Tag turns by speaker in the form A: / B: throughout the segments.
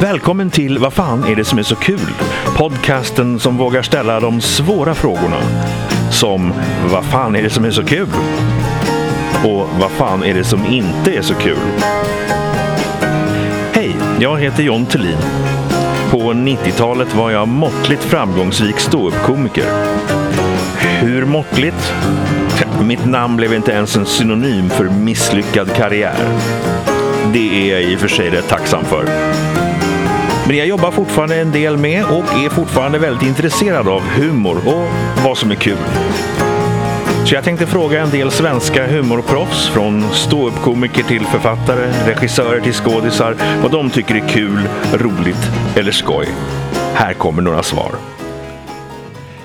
A: Välkommen till Vad fan är det som är så kul? Podcasten som vågar ställa de svåra frågorna. Som Vad fan är det som är så kul? Och Vad fan är det som inte är så kul? Hej, jag heter John Thulin. På 90-talet var jag måttligt framgångsrik ståuppkomiker. Hur måttligt? Mitt namn blev inte ens en synonym för misslyckad karriär. Det är jag i och för sig rätt tacksam för. Men jag jobbar fortfarande en del med och är fortfarande väldigt intresserad av humor och vad som är kul. Så jag tänkte fråga en del svenska humorproffs, från ståuppkomiker till författare, regissörer till skådisar, vad de tycker är kul, roligt eller skoj. Här kommer några svar.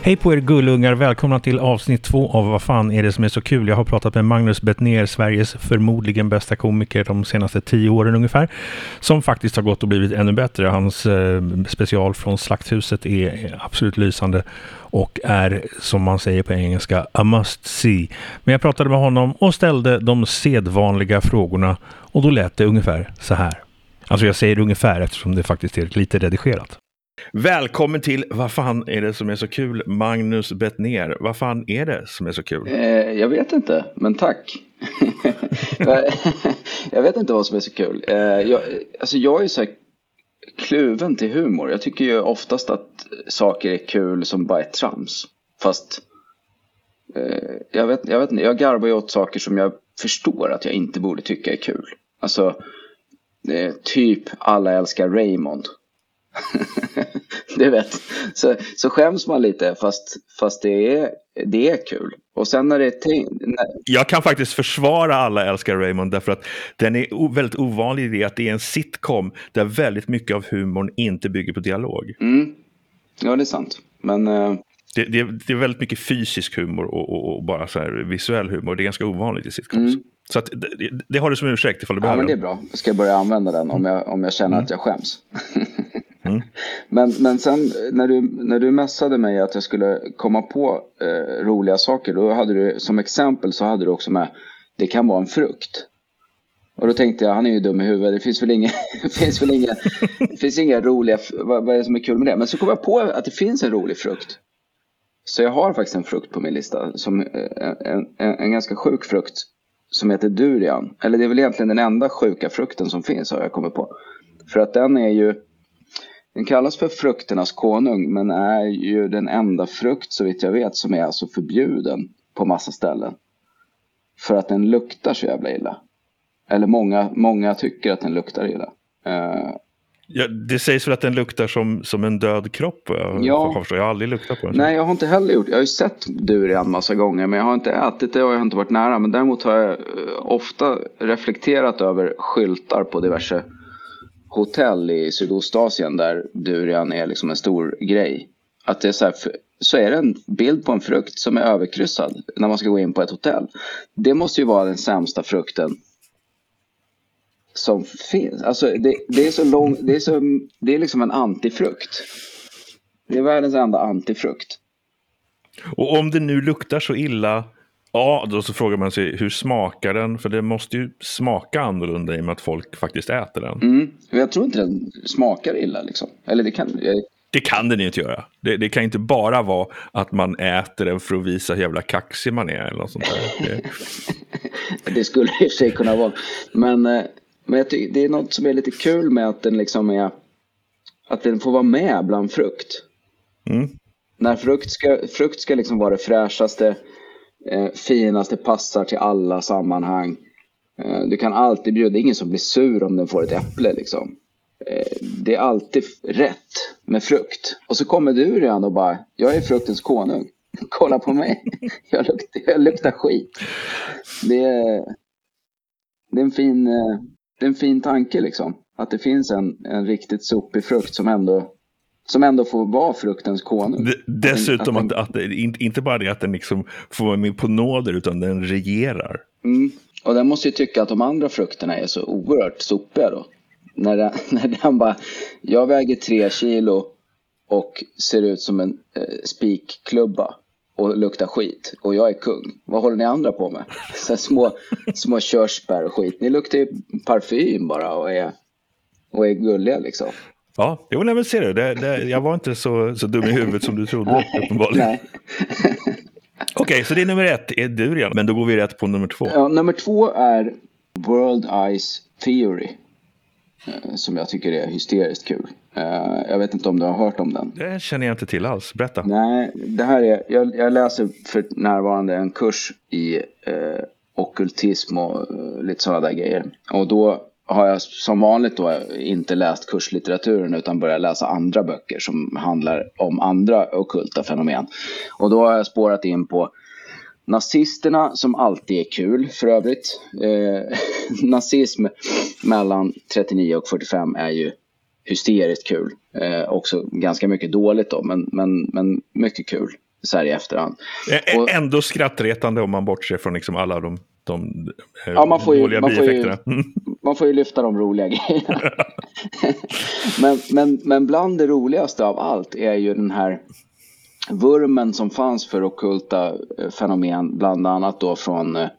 A: Hej på er gullungar! Välkomna till avsnitt två av Vad fan är det som är så kul? Jag har pratat med Magnus Bettner, Sveriges förmodligen bästa komiker de senaste tio åren ungefär, som faktiskt har gått och blivit ännu bättre. Hans eh, special från Slakthuset är absolut lysande och är, som man säger på engelska, a must see. Men jag pratade med honom och ställde de sedvanliga frågorna och då lät det ungefär så här. Alltså jag säger ungefär eftersom det faktiskt är lite redigerat. Välkommen till Vad fan är det som är så kul? Magnus Bettner. Vad fan är det som är så kul?
B: Eh, jag vet inte, men tack. jag vet inte vad som är så kul. Eh, jag, alltså jag är så här kluven till humor. Jag tycker ju oftast att saker är kul som bara är trams. Fast eh, jag, vet, jag vet inte, jag garvar ju åt saker som jag förstår att jag inte borde tycka är kul. Alltså, eh, typ alla älskar Raymond. du vet. Så, så skäms man lite fast, fast det, är, det är kul. Och sen när det är när...
A: Jag kan faktiskt försvara Alla älskar Raymond därför att den är väldigt ovanlig i det att det är en sitcom där väldigt mycket av humorn inte bygger på dialog.
B: Mm. Ja, det är sant. Men... Uh...
A: Det, det, det, är väldigt mycket fysisk humor och, och, och, bara så här visuell humor. Det är ganska ovanligt i sitcoms. Mm. Så att, det, det, har du som ursäkt ifall du
B: behöver
A: Ja,
B: men det är bra. Ska jag börja använda den om jag, om jag känner mm. att jag skäms. Mm. Men, men sen när du, när du messade mig att jag skulle komma på eh, roliga saker. Då hade du som exempel så hade du också med. Det kan vara en frukt. Och då tänkte jag, han är ju dum i huvudet. Det finns väl inga, finns väl inga, finns inga roliga, vad, vad är det som är kul med det? Men så kom jag på att det finns en rolig frukt. Så jag har faktiskt en frukt på min lista. Som eh, en, en, en ganska sjuk frukt. Som heter durian. Eller det är väl egentligen den enda sjuka frukten som finns har jag kommit på. För att den är ju den kallas för frukternas konung men är ju den enda frukt så vitt jag vet som är alltså förbjuden på massa ställen. För att den luktar så jävla illa. Eller många, många tycker att den luktar illa. Uh,
A: ja, det sägs väl att den luktar som, som en död kropp? Jag,
B: ja.
A: jag har aldrig luktat på den.
B: Nej, jag har inte heller gjort Jag har ju sett durian massa gånger men jag har inte ätit det och jag har inte varit nära. Men däremot har jag eh, ofta reflekterat över skyltar på diverse hotell i Sydostasien där durian är liksom en stor grej. Att det är så, här, så är det en bild på en frukt som är överkryssad när man ska gå in på ett hotell. Det måste ju vara den sämsta frukten som finns. Alltså det, det är så lång, det är, så, det är liksom en antifrukt. Det är världens enda antifrukt.
A: Och om det nu luktar så illa Ja, då så frågar man sig hur smakar den? För det måste ju smaka annorlunda i och med att folk faktiskt äter den.
B: Mm. Jag tror inte den smakar illa liksom. Eller det kan... Jag...
A: Det kan den inte göra. Det, det, kan inte bara vara att man äter den för att visa hur jävla kaxig man är eller något sånt där.
B: Det, det skulle i och för sig kunna vara. Men, eh, men jag tycker, det är något som är lite kul med att den liksom är... Att den får vara med bland frukt. Mm. När frukt ska, frukt ska liksom vara det fräschaste eh, finaste passar till alla sammanhang. Eh, du kan alltid bjuda, det är ingen som blir sur om den får ett äpple liksom. Eh, det är alltid rätt med frukt. Och så kommer du redan och bara, jag är fruktens konung. Kolla på mig, jag luktar, jag luktar skit. Det är, det är, en fin, eh, det är en fin tanke liksom. Att det finns en, en riktigt sopig frukt som ändå som ändå får vara fruktens konung.
A: Dessutom att, den, att, att, att inte bara det att den liksom får vara med på nåder utan den regerar.
B: Mm. Och den måste ju tycka att de andra frukterna är så oerhört sopiga då. När den, när den bara, jag väger tre kilo och ser ut som en eh, spikklubba och luktar skit och jag är kung. Vad håller ni andra på med? Så små, små körsbär och skit. Ni luktar ju parfym bara och är, och är gulliga liksom.
A: Ja, jo, nej, men ser du, det, det, jag var inte så, så dum i huvudet som du trodde, uppenbarligen. Okej, okay, så det är nummer ett, är Durian, men då går vi rätt på nummer två.
B: Ja, nummer två är World Ice Theory. Eh, som jag tycker är hysteriskt kul. Eh, jag vet inte om du har hört om den?
A: Det känner jag inte till alls. Berätta.
B: Nej, det här är, jag, jag läser för närvarande en kurs i eh, okultism och eh, lite sådana där grejer. Och då har jag som vanligt då inte läst kurslitteraturen utan börjat läsa andra böcker som handlar om andra okulta fenomen. Och då har jag spårat in på Nazisterna som alltid är kul för övrigt. Eh, nazism mellan 39 och 45 är ju hysteriskt kul. Eh, också ganska mycket dåligt då, men, men, men mycket kul så här i efterhand.
A: Och, Ändå skrattretande om man bortser från liksom alla de, de
B: eh, ja, man får ju, dåliga man bieffekterna. Får ju, man får ju lyfta de roliga grejerna. men, men, men bland det roligaste av allt är ju den här vurmen som fanns för okulta eh, fenomen, bland annat då från eh,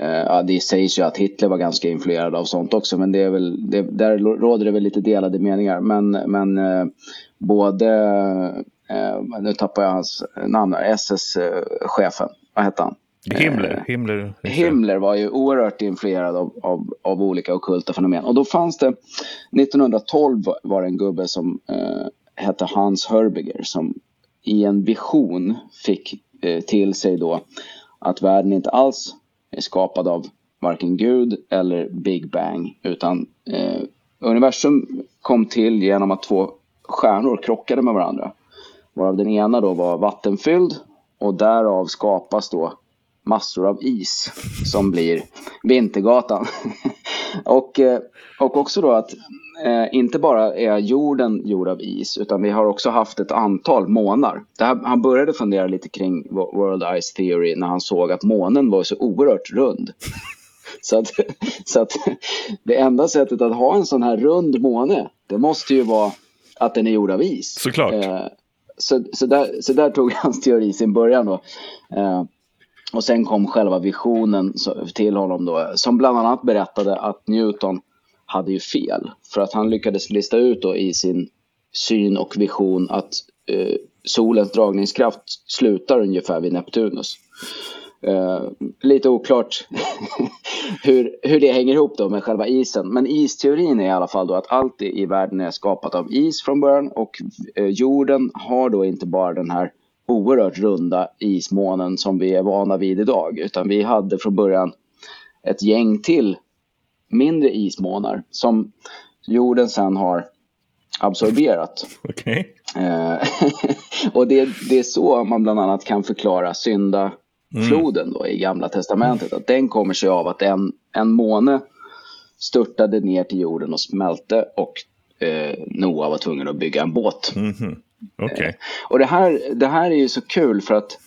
B: Ja, det sägs ju att Hitler var ganska influerad av sånt också, men det är väl, det, där råder det väl lite delade meningar. Men, men eh, både, eh, nu tappar jag hans namn, SS-chefen, vad hette han?
A: Himmler. Himmler,
B: Himmler var ju oerhört influerad av, av, av olika okulta fenomen. Och då fanns det, 1912 var det en gubbe som eh, hette Hans Hörbiger som i en vision fick eh, till sig då att världen inte alls är skapad av varken Gud eller Big Bang utan eh, universum kom till genom att två stjärnor krockade med varandra. Varav den ena då var vattenfylld och därav skapas då massor av is som blir Vintergatan. och, eh, och också då att eh, inte bara är jorden gjord av is utan vi har också haft ett antal månar. Här, han började fundera lite kring World Ice Theory när han såg att månen var så oerhört rund. så, att, så att det enda sättet att ha en sån här rund måne det måste ju vara att den är gjord av is.
A: Såklart. Eh,
B: så, så, där, så där tog hans teori sin början då. Eh, och sen kom själva visionen till honom då, som bland annat berättade att Newton hade ju fel. För att han lyckades lista ut då i sin syn och vision att eh, solens dragningskraft slutar ungefär vid Neptunus. Eh, lite oklart hur, hur det hänger ihop då med själva isen. Men isteorin är i alla fall då att allt i världen är skapat av is från början och eh, jorden har då inte bara den här oerhört runda ismånen som vi är vana vid idag. Utan vi hade från början ett gäng till mindre ismånar som jorden sen har absorberat.
A: Okay.
B: Eh, och det, det är så man bland annat kan förklara syndafloden då i Gamla Testamentet. Att den kommer sig av att en, en måne störtade ner till jorden och smälte och eh, Noa var tvungen att bygga en båt.
A: Mm -hmm. Okay.
B: Och det här, det här är ju så kul för att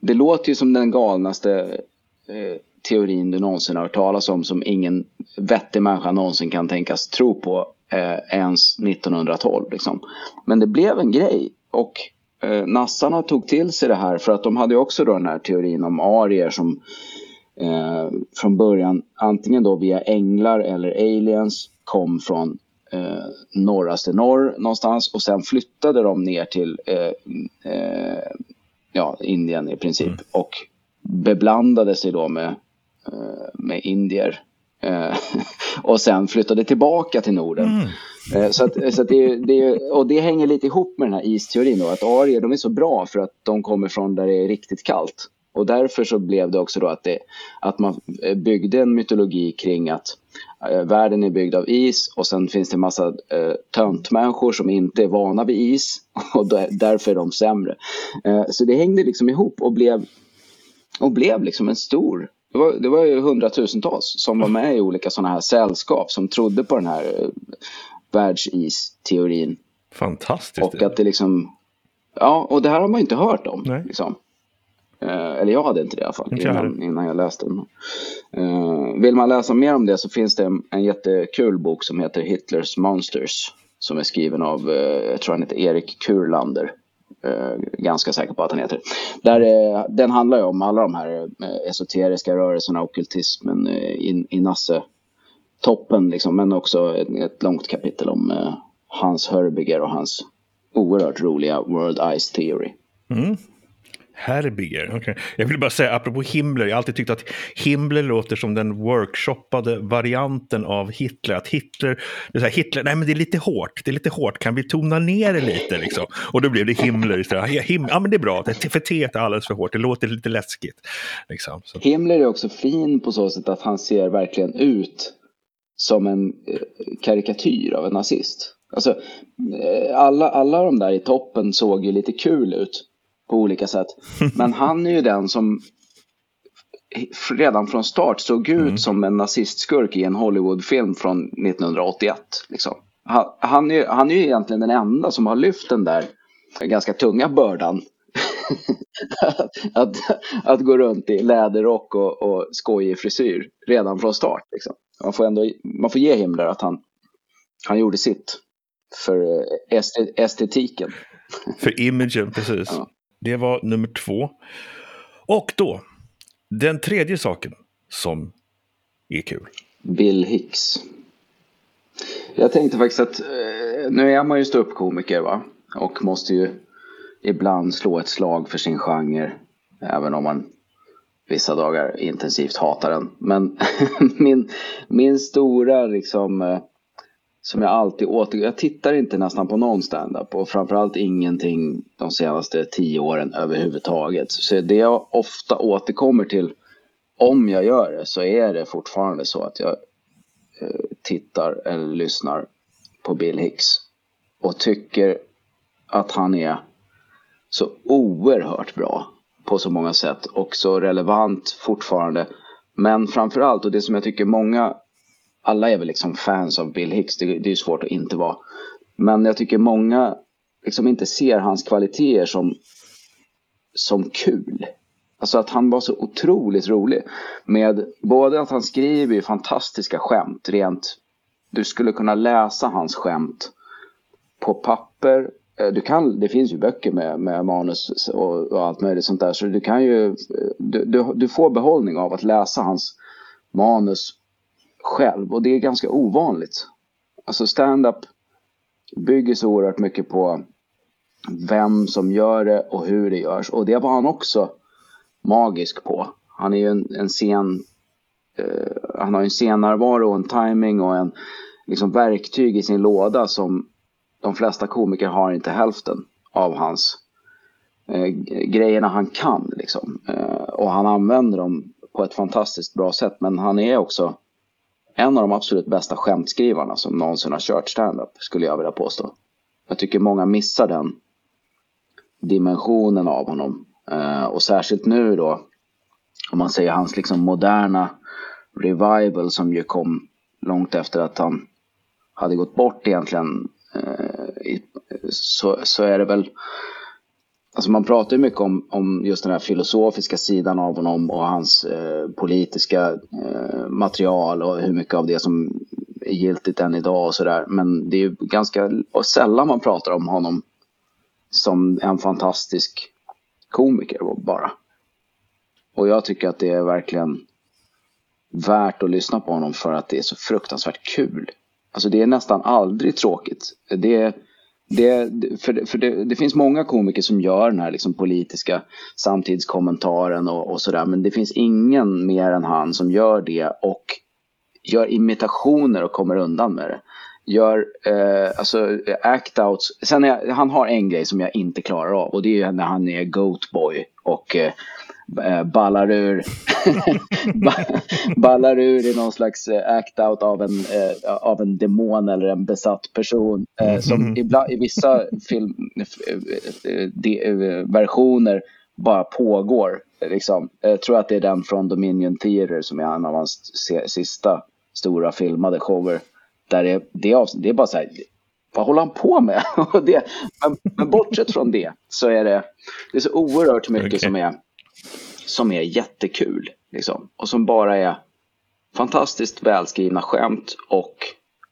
B: det låter ju som den galnaste eh, teorin du någonsin har hört talas om som ingen vettig människa någonsin kan tänkas tro på eh, ens 1912. Liksom. Men det blev en grej och eh, nassarna tog till sig det här för att de hade också då den här teorin om arier som eh, från början antingen då via änglar eller aliens kom från eh, norraste norr någonstans och sen flyttade de ner till eh, eh, ja, Indien i princip mm. och beblandade sig då med, eh, med indier eh, och sen flyttade tillbaka till Norden. Mm. Eh, så att, så att det, det, och det hänger lite ihop med den här isteorin då, att arier de är så bra för att de kommer från där det är riktigt kallt. Och därför så blev det också då att, det, att man byggde en mytologi kring att världen är byggd av is och sen finns det en massa eh, töntmänniskor som inte är vana vid is och därför är de sämre. Eh, så det hängde liksom ihop och blev, och blev liksom en stor det var, det var ju hundratusentals som var med i olika sådana här sällskap som trodde på den här eh, världsis-teorin.
A: Fantastiskt.
B: Och att det liksom, ja, och det här har man ju inte hört om. Liksom. Eh, eller jag hade inte det i alla fall innan, innan, jag läste den. Eh, vill man läsa mer om det så finns det en, en jättekul bok som heter Hitlers Monsters. Som är skriven av, eh, jag tror han heter Erik Kurlander. ganska säker på att han heter. Där, den handlar ju om alla de här esoteriska rörelserna, ockultismen i, i Nasse toppen liksom, men också ett, ett långt kapitel om Hans Herbiger och hans oerhört roliga World Ice Theory.
A: Mm. Herbiger, okay. Jag vill bara säga apropå Himmler, jag har alltid tyckt att Himmler låter som den workshoppade varianten av Hitler. Att Hitler, det är här, Hitler, nej men det är lite hårt, det är lite hårt, kan vi tona ner det lite liksom? Och då blev det Himmler istället. Him, ja men det är bra, för T är alldeles för hårt, det låter lite läskigt. Liksom.
B: Så. Himmler är också fin på så sätt att han ser verkligen ut som en eh, karikatyr av en nazist. Alltså, eh, alla, alla de där i toppen såg ju lite kul ut på olika sätt. Men han är ju den som redan från start såg ut mm. som en nazistskurk i en Hollywoodfilm från 1981. Liksom. Han, han, är, han är ju egentligen den enda som har lyft den där ganska tunga bördan. att, att gå runt i läderrock och, och skojig frisyr redan från start. Liksom. Man, får ändå, man får ge Himmler att han, han gjorde sitt för estetiken.
A: För imagen, precis. Ja. Det var nummer två. Och då, den tredje saken som är kul.
B: Bill Hicks. Jag tänkte faktiskt att eh, nu är man ju ståuppkomiker va. Och måste ju ibland slå ett slag för sin genre. Även om man vissa dagar intensivt hatar den. Men min, min stora liksom eh, som jag alltid återgår. Jag tittar inte nästan på någon standup och framförallt ingenting de senaste tio åren överhuvudtaget. Så det jag ofta återkommer till om jag gör det så är det fortfarande så att jag eh, tittar eller lyssnar på Bill Hicks och tycker att han är så oerhört bra på så många sätt och så relevant fortfarande. Men framförallt, och det som jag tycker många alla är väl liksom fans av Bill Hicks, det, det är svårt att inte vara. Men jag tycker många liksom inte ser hans kvaliteter som, som kul. Alltså att han var så otroligt rolig. Med både att han skriver fantastiska skämt, rent... Du skulle kunna läsa hans skämt på papper. Eh, du kan, det finns ju böcker med, med manus och, och allt möjligt sånt där. Så du kan ju... Du, du, du får behållning av att läsa hans manus själv och det är ganska ovanligt. Alltså stand-up bygger så oerhört mycket på vem som gör det och hur det görs. Och det var han också magisk på. Han är ju en, en scen... Eh, han har en scennärvaro och en timing och en liksom verktyg i sin låda som de flesta komiker har inte hälften av hans eh, grejerna han kan. Liksom. Eh, och han använder dem på ett fantastiskt bra sätt. Men han är också en av de absolut bästa skämtskrivarna som någonsin har kört standup, skulle jag vilja påstå. Jag tycker många missar den dimensionen av honom. Eh, och särskilt nu då, om man säger hans liksom moderna revival som ju kom långt efter att han hade gått bort egentligen. Eh, så, så är det väl Alltså man pratar ju mycket om, om just den här filosofiska sidan av honom och hans eh, politiska eh, material och hur mycket av det som är giltigt än idag och sådär. Men det är ju ganska sällan man pratar om honom som en fantastisk komiker bara. Och jag tycker att det är verkligen värt att lyssna på honom för att det är så fruktansvärt kul. Alltså det är nästan aldrig tråkigt. Det är det, för för det, det, finns många komiker som gör den här liksom politiska samtidskommentaren och, och sådär. Men det finns ingen mer än han som gör det och gör imitationer och kommer undan med det. Gör eh, alltså act-outs. Sen är, han har en grej som jag inte klarar av och det är när han är Goatboy och eh, Eh, ballar ur, ballar ur i någon slags eh, act-out av en, eh, av en demon eller en besatt person. som mm. ibland, i vissa film, versioner bara pågår. Liksom. Jag tror att det är den från Dominion Theater som är en av hans sista stora filmade shower. Där det, det, det är bara så här, vad håller han på med? men, men bortsett från det så är det, det är så oerhört mycket okay. som är som är jättekul. Liksom. Och som bara är fantastiskt välskrivna skämt och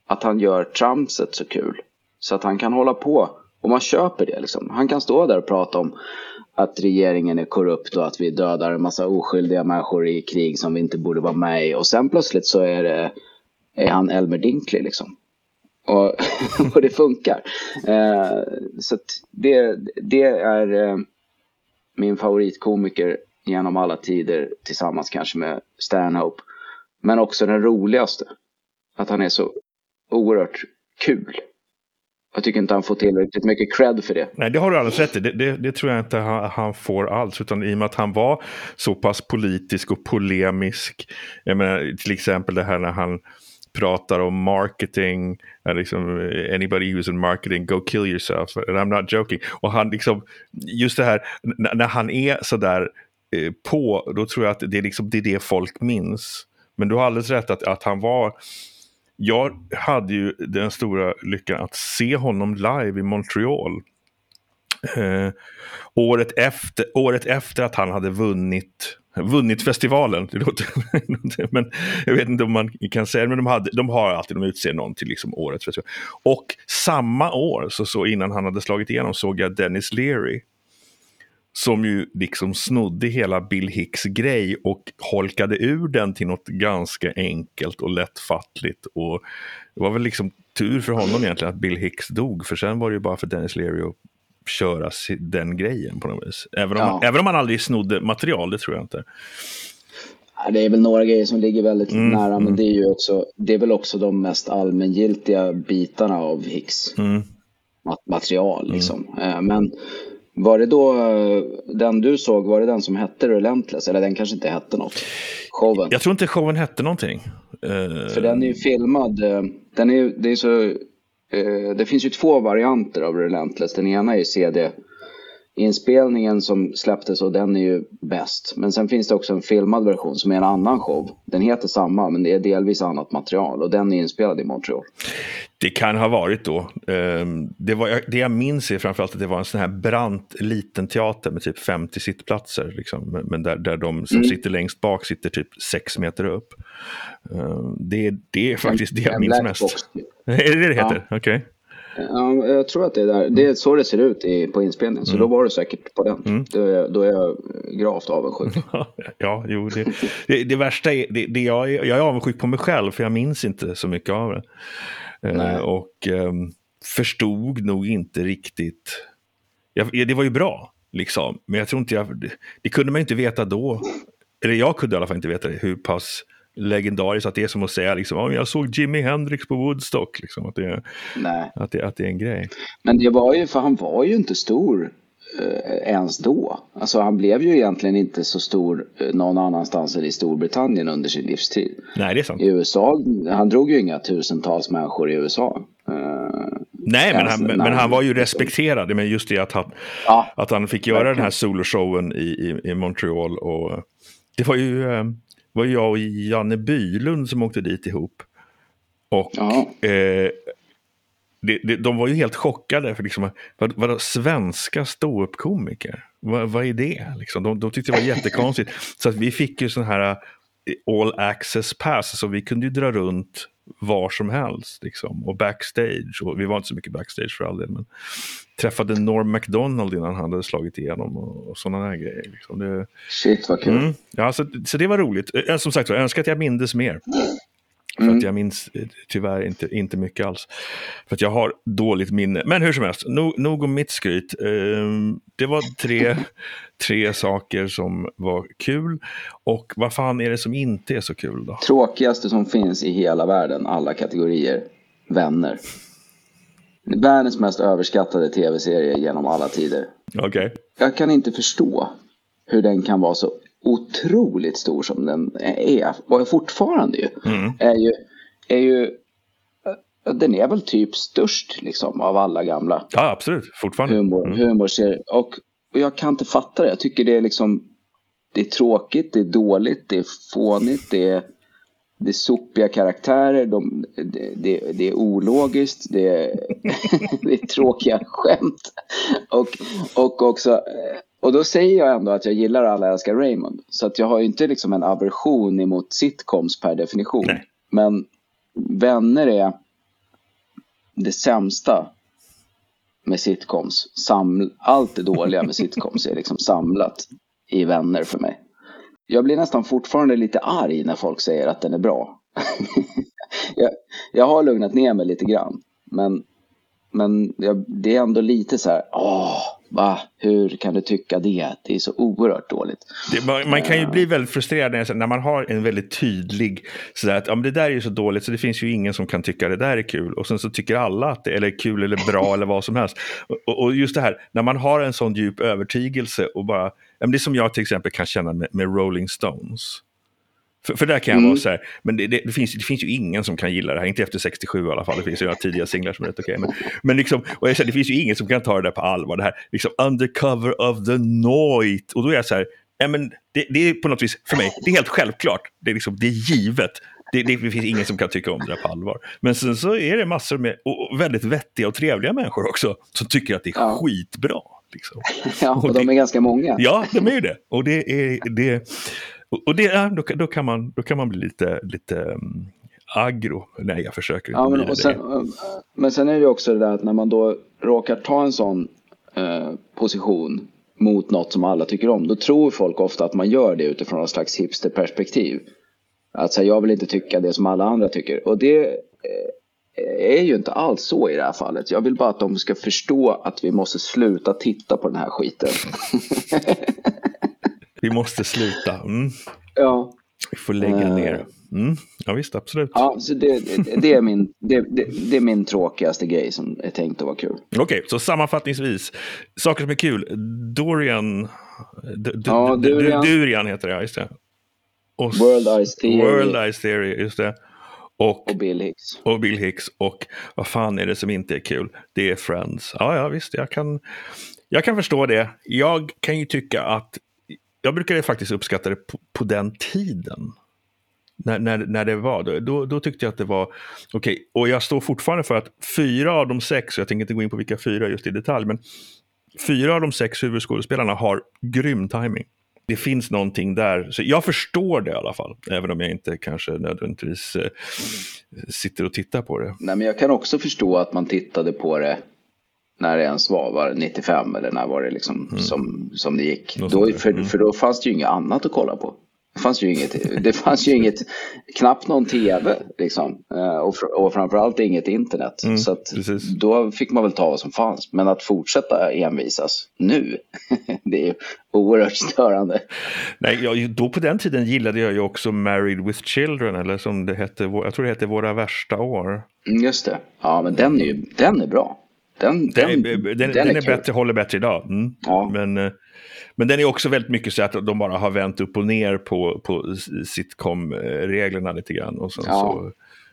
B: att han gör tramset så kul. Så att han kan hålla på och man köper det. Liksom. Han kan stå där och prata om att regeringen är korrupt och att vi dödar en massa oskyldiga människor i krig som vi inte borde vara med i. Och sen plötsligt så är, det, är han Elmer Dinkley liksom. Och, och det funkar. Eh, så det, det är eh, min favoritkomiker genom alla tider tillsammans kanske med Stanhope. Men också den roligaste. Att han är så oerhört kul. Jag tycker inte han får tillräckligt mycket cred för det.
A: Nej, det har du alldeles rätt i. Det, det, det, tror jag inte han, han, får alls. Utan i och med att han var så pass politisk och polemisk. Jag menar, till exempel det här när han pratar om marketing. Eh, liksom, eh, anybody who's in marketing, go kill yourself. And I'm not joking. Och han liksom, just det här, när han är sådär eh, på, då tror jag att det är, liksom, det är det folk minns. Men du har alldeles rätt att, att han var jag hade ju den stora lyckan att se honom live i Montreal. Eh, året, efter, året efter att han hade vunnit vunnit festivalen. Det låter, men jag vet inte om man kan säga det, men de, hade, de har alltid, de utser någon till liksom årets festival. Och samma år, så, så innan han hade slagit igenom, såg jag Dennis Leary som ju liksom snodde hela Bill Hicks grej och holkade ur den till något ganska enkelt och lättfattligt. Och det var väl liksom tur för honom egentligen att Bill Hicks dog, för sen var det ju bara för Dennis Leary att köra den grejen på något vis. Även om, ja. även om han aldrig snodde material, det tror jag inte.
B: Det är väl några grejer som ligger väldigt mm, nära, mm. men det är ju också, det är väl också de mest allmängiltiga bitarna av Hicks mm. material. Liksom. Mm. Men var det då den du såg, var det den som hette Relentless? Eller den kanske inte hette något? Showen?
A: Jag tror inte showen hette någonting.
B: För den är ju filmad. Eh, den är, det, är så, eh, Eh, det finns ju två varianter av Relentless. Den ena är CD inspelningen som släpptes och den är ju bäst. Men sen finns det också en filmad version som är en annan show. Den heter samma men det är delvis annat material och den är inspelad i Montreal.
A: Det kan ha varit då. Ehm, det, var, det jag minns är framförallt att det var en sån här brant liten teater med typ 50 sittplatser. Liksom. Men där, där de som mm. sitter längst bak sitter typ 6 meter upp. Ehm, det, det är faktiskt det jag minns mest. Box. är det det det heter? Ja. Okej. Okay.
B: Ja, jag tror att det är där. Det är så det ser ut i, på inspelningen. Så mm. då var du säkert på den. Mm. Då, då, är jag gravt avundsjuk.
A: ja, jo. Det, det, det värsta är, det, det jag, är, jag är avundsjuk på mig själv för jag minns inte så mycket av det. Uh, och um, förstod nog inte riktigt. Jag, det var ju bra, liksom. Men jag tror inte jag... Det, det kunde man inte veta då. Eller jag kunde i alla fall inte veta det, hur pass legendariskt att det är som att säga liksom, jag såg Jimi Hendrix på Woodstock. Liksom, att, det, Nej. Att, det, att det är en grej.
B: Men det var ju, för han var ju inte stor eh, ens då. Alltså han blev ju egentligen inte så stor eh, någon annanstans än i Storbritannien under sin livstid.
A: Nej, det är sant.
B: I USA, han drog ju inga tusentals människor i USA.
A: Eh, Nej, men han, men han var ju respekterad. Men just det att han, ja, att han fick göra verkligen. den här soloshowen i, i, i Montreal. Och det var ju... Eh, var jag och Janne Bylund som åkte dit ihop. Och eh, det, det, de var ju helt chockade. För liksom, vad, vadå, svenska ståuppkomiker? Vad, vad är det? Liksom, de, de tyckte det var jättekonstigt. så att vi fick ju sån här eh, all access pass. Så vi kunde ju dra runt var som helst. Liksom, och backstage. Och vi var inte så mycket backstage för all del. Men träffade Norm MacDonald innan han hade slagit igenom och, och sådana där grejer. Liksom. Det,
B: Shit vad kul. Mm,
A: ja, så, så det var roligt. Eh, som sagt jag önskar att jag mindes mer. För mm. att jag minns eh, tyvärr inte, inte mycket alls. För att jag har dåligt minne. Men hur som helst, nog, nog om mitt skryt. Um, det var tre, tre saker som var kul. Och vad fan är det som inte är så kul då?
B: Tråkigaste som finns i hela världen, alla kategorier. Vänner. Världens mest överskattade tv-serie genom alla tider.
A: Okej. Okay.
B: Jag kan inte förstå hur den kan vara så otroligt stor som den är. Och är fortfarande ju. Mm. Är ju, är ju den är väl typ störst liksom av alla gamla.
A: Ja, absolut. Fortfarande.
B: Humor, mm. humorserier. Och, och jag kan inte fatta det. Jag tycker det är liksom det är tråkigt, det är dåligt, det är fånigt, det är det är sopiga karaktärer, de, det, det, det, är ologiskt, det är, det är tråkiga skämt. Och, och, också, och då säger jag ändå att jag gillar Alla älskar Raymond. Så att jag har ju inte liksom en aversion emot sitcoms per definition. Nej. Men Vänner är det sämsta med sitcoms. Saml, allt det dåliga med sitcoms är liksom samlat i Vänner för mig jag blir nästan fortfarande lite arg när folk säger att den är bra. jag, jag har lugnat ner mig lite grann. Men, men jag, det är ändå lite så här, åh, va, hur kan du tycka det? Det är så oerhört dåligt.
A: Det, man, kan ju bli väldigt frustrerad när, man har en väldigt tydlig, så att ja, men det där är ju så dåligt så det finns ju ingen som kan tycka det där är kul. Och sen så tycker alla att det är kul eller bra eller vad som helst. Och, och, just det här, när man har en sån djup övertygelse och bara, ja, det är som jag till exempel kan känna med, med Rolling Stones. För, för där kan jag mm. vara så här, men det, det, det, finns, det finns ju ingen som kan gilla det här, inte efter 67 i alla fall, det finns ju några tidiga singlar som är rätt okej. Okay. Men, men liksom, och jag säger, det finns ju ingen som kan ta det där på allvar, det här liksom undercover of the night. Och då är jag så här, ja, men det, det är på något vis, för mig, det är helt självklart, det är, liksom, det är givet. Det, det, finns ingen som kan tycka om det där på allvar. Men sen så är det massor med och väldigt vettiga och trevliga människor också som tycker att det är ja. skitbra. Liksom.
B: Ja, och, och de är ganska många.
A: Ja, de är ju det. Och det är, det, och det, ja, då, då, kan man, då kan man bli lite, lite um, aggro. Nej, jag försöker inte
B: ja, men,
A: bli det.
B: Sen, men sen är det också det där att när man då råkar ta en sån eh, position mot något som alla tycker om, då tror folk ofta att man gör det utifrån något slags hipsterperspektiv. Att säga, jag vill inte tycka det som alla andra tycker. Och det eh, är ju inte alls så i det här fallet. Jag vill bara att de ska förstå att vi måste sluta titta på den här skiten.
A: Vi måste sluta. Mm.
B: Ja.
A: Vi får lägga uh, ner. Mm. Ja visst, absolut.
B: Ja, så det, det, är min, det, det, är min tråkigaste grej som är tänkt att vara kul.
A: Okej, okay, så sammanfattningsvis. Saker som är kul. Dorian. D
B: ja, Durian.
A: Durian heter det, just det.
B: Och World Ice Theory.
A: World Ice Theory, just det. Och,
B: och, Bill Hicks.
A: Och Bill Hicks. Och vad fan är det som inte är kul? Det är Friends. Ja, ja, visst, jag kan, jag kan förstå det. Jag kan ju tycka att jag brukade faktiskt uppskatta det på, på den tiden. När, när, när det var, då, då tyckte jag att det var okej. Okay. Och jag står fortfarande för att fyra av de sex, jag tänker inte gå in på vilka fyra just i detalj, men fyra av de sex huvudskådespelarna har grym timing. Det finns någonting där. Så jag förstår det i alla fall, även om jag inte kanske nödvändigtvis eh, sitter och tittar på det.
B: Nej, men jag kan också förstå att man tittade på det när det ens var, var 95 eller när var det liksom mm. som, som det gick. Då, för, mm. för då fanns det ju inget annat att kolla på. Det fanns ju inget, det fanns ju inget knappt någon tv liksom. Eh, och, och framförallt inget internet. Mm, så då fick man väl ta vad som fanns. Men att fortsätta envisas nu, det är ju oerhört störande.
A: Nej, jag, då på den tiden gillade jag ju också Married with Children, eller som det hette, jag tror det hette Våra värsta år.
B: Mm, just det, ja men den är ju, den är bra. Den,
A: den, den, den, den är, är bättre, håller bättre idag. Mm.
B: Ja.
A: Men, eh, men den är också väldigt mycket så att de bara har vänt upp och ner på, på sitcom-reglerna lite grann. Och sen ja. så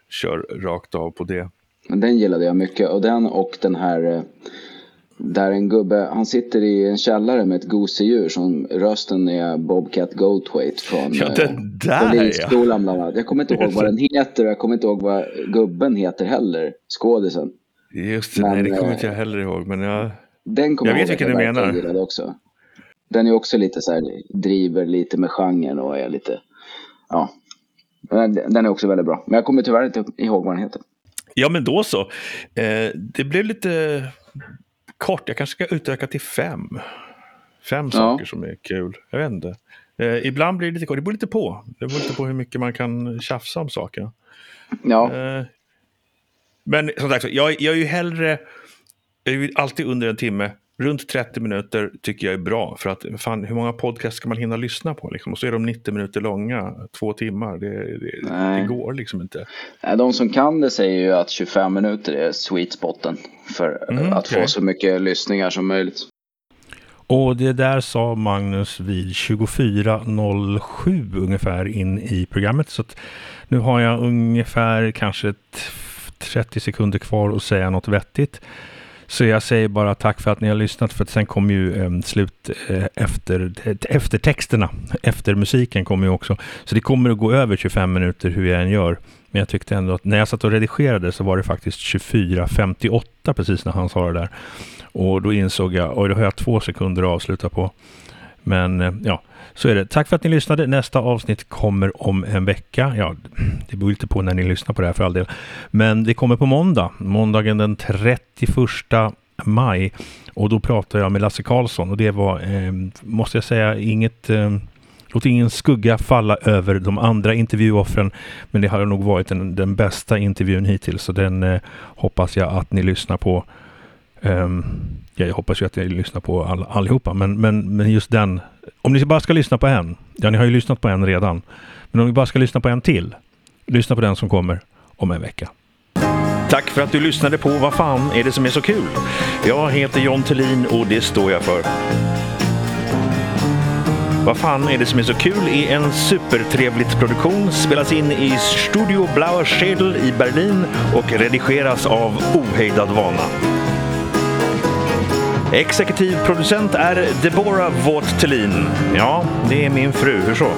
A: kör rakt av på det.
B: Men den gillade jag mycket. Och den och den här eh, där en gubbe, han sitter i en källare med ett gosedjur som rösten är Bobcat Goldthwait från
A: ja, den eh, där,
B: polisskolan bland annat. Jag kommer inte ihåg vad den heter och jag kommer inte ihåg vad gubben heter heller, skådisen.
A: Just det, men, nej det kommer inte jag heller ihåg. Men jag,
B: den kommer
A: jag vet vilken du menar.
B: Också. Den är också lite så här, driver lite med genren och är lite, ja. Den är också väldigt bra. Men jag kommer tyvärr inte ihåg vad den heter.
A: Ja, men då så. Eh, det blev lite kort. Jag kanske ska utöka till fem. Fem ja. saker som är kul. Jag vet inte. Eh, ibland blir det lite kort. Det beror lite på. Det beror lite på hur mycket man kan tjafsa om saker.
B: Ja.
A: Eh, men som sagt, jag, jag är ju hellre, jag är ju alltid under en timme. Runt 30 minuter tycker jag är bra. För att fan, hur många podcast ska man hinna lyssna på? Liksom? Och så är de 90 minuter långa, två timmar. Det, det, det går liksom inte.
B: de som kan det säger ju att 25 minuter är sweet spoten. För mm, att okay. få så mycket lyssningar som möjligt.
C: Och det där sa Magnus vid 24.07 ungefär in i programmet. Så nu har jag ungefär kanske ett 30 sekunder kvar att säga något vettigt. Så jag säger bara tack för att ni har lyssnat för att sen kommer ju eh, slut eh, efter, efter texterna, efter musiken kommer ju också. Så det kommer att gå över 25 minuter hur jag än gör. Men jag tyckte ändå att när jag satt och redigerade så var det faktiskt 24.58 precis när han sa det där. Och då insåg jag, oj då har jag två sekunder att avsluta på. Men eh, ja, så är det. Tack för att ni lyssnade. Nästa avsnitt kommer om en vecka. Ja, det beror lite på när ni lyssnar på det här för all del. Men det kommer på måndag. Måndagen den 31 maj. Och då pratar jag med Lasse Karlsson. Och det var, eh, måste jag säga, inget... Eh, Låt ingen skugga falla över de andra intervjuoffren. Men det har nog varit den, den bästa intervjun hittills. Så den eh, hoppas jag att ni lyssnar på. Um, ja, jag hoppas ju att ni lyssnar på all, allihopa. Men, men, men just den. Om ni bara ska lyssna på en. Ja, ni har ju lyssnat på en redan. Men om ni bara ska lyssna på en till. Lyssna på den som kommer om en vecka.
A: Tack för att du lyssnade på Vad fan är det som är så kul? Jag heter John Tillin och det står jag för. Vad fan är det som är så kul är en supertrevligt produktion, spelas in i Studio Blauer Schädel i Berlin och redigeras av Ohejdad Vana. Exekutiv producent är Deborah Vought Thelin. Ja, det är min fru. Hur så?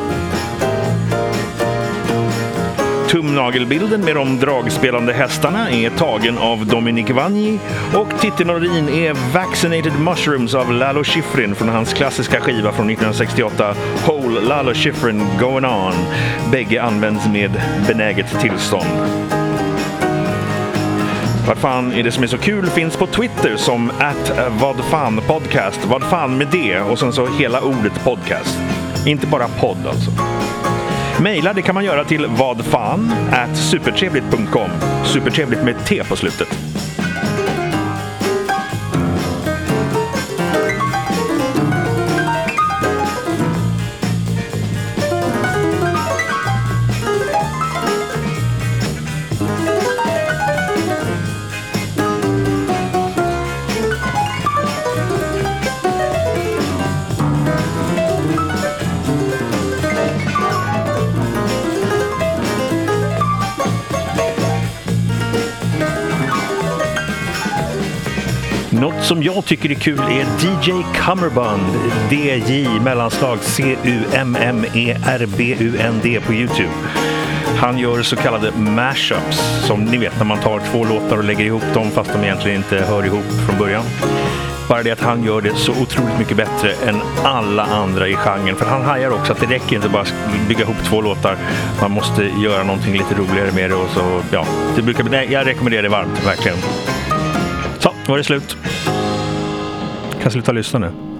A: Tumnagelbilden med de dragspelande hästarna är tagen av Dominic Vanji och titelmelodin är Vaccinated Mushrooms av Lalo Schifrin från hans klassiska skiva från 1968 Whole Lalo Schifrin Going On. Bägge används med benäget tillstånd. Vad fan är det som är så kul finns på Twitter som att vad fan podcast. Vad fan med det och sen så hela ordet podcast. Inte bara podd alltså. Mejla det kan man göra till vadfan supertrevligt.com. Supertrevligt med T på slutet. Som jag tycker är kul är DJ Cummerbund. DJ mellanslag C-U-M-M-E-R-B-U-N-D på Youtube. Han gör så kallade mashups, som ni vet när man tar två låtar och lägger ihop dem fast de egentligen inte hör ihop från början. Bara det att han gör det så otroligt mycket bättre än alla andra i genren. För han hajar också att det räcker inte bara att bygga ihop två låtar. Man måste göra någonting lite roligare med det och så, ja. Det brukar, nej, jag rekommenderar det varmt, verkligen. Så, då var det slut. Kan sluta lyssna nu.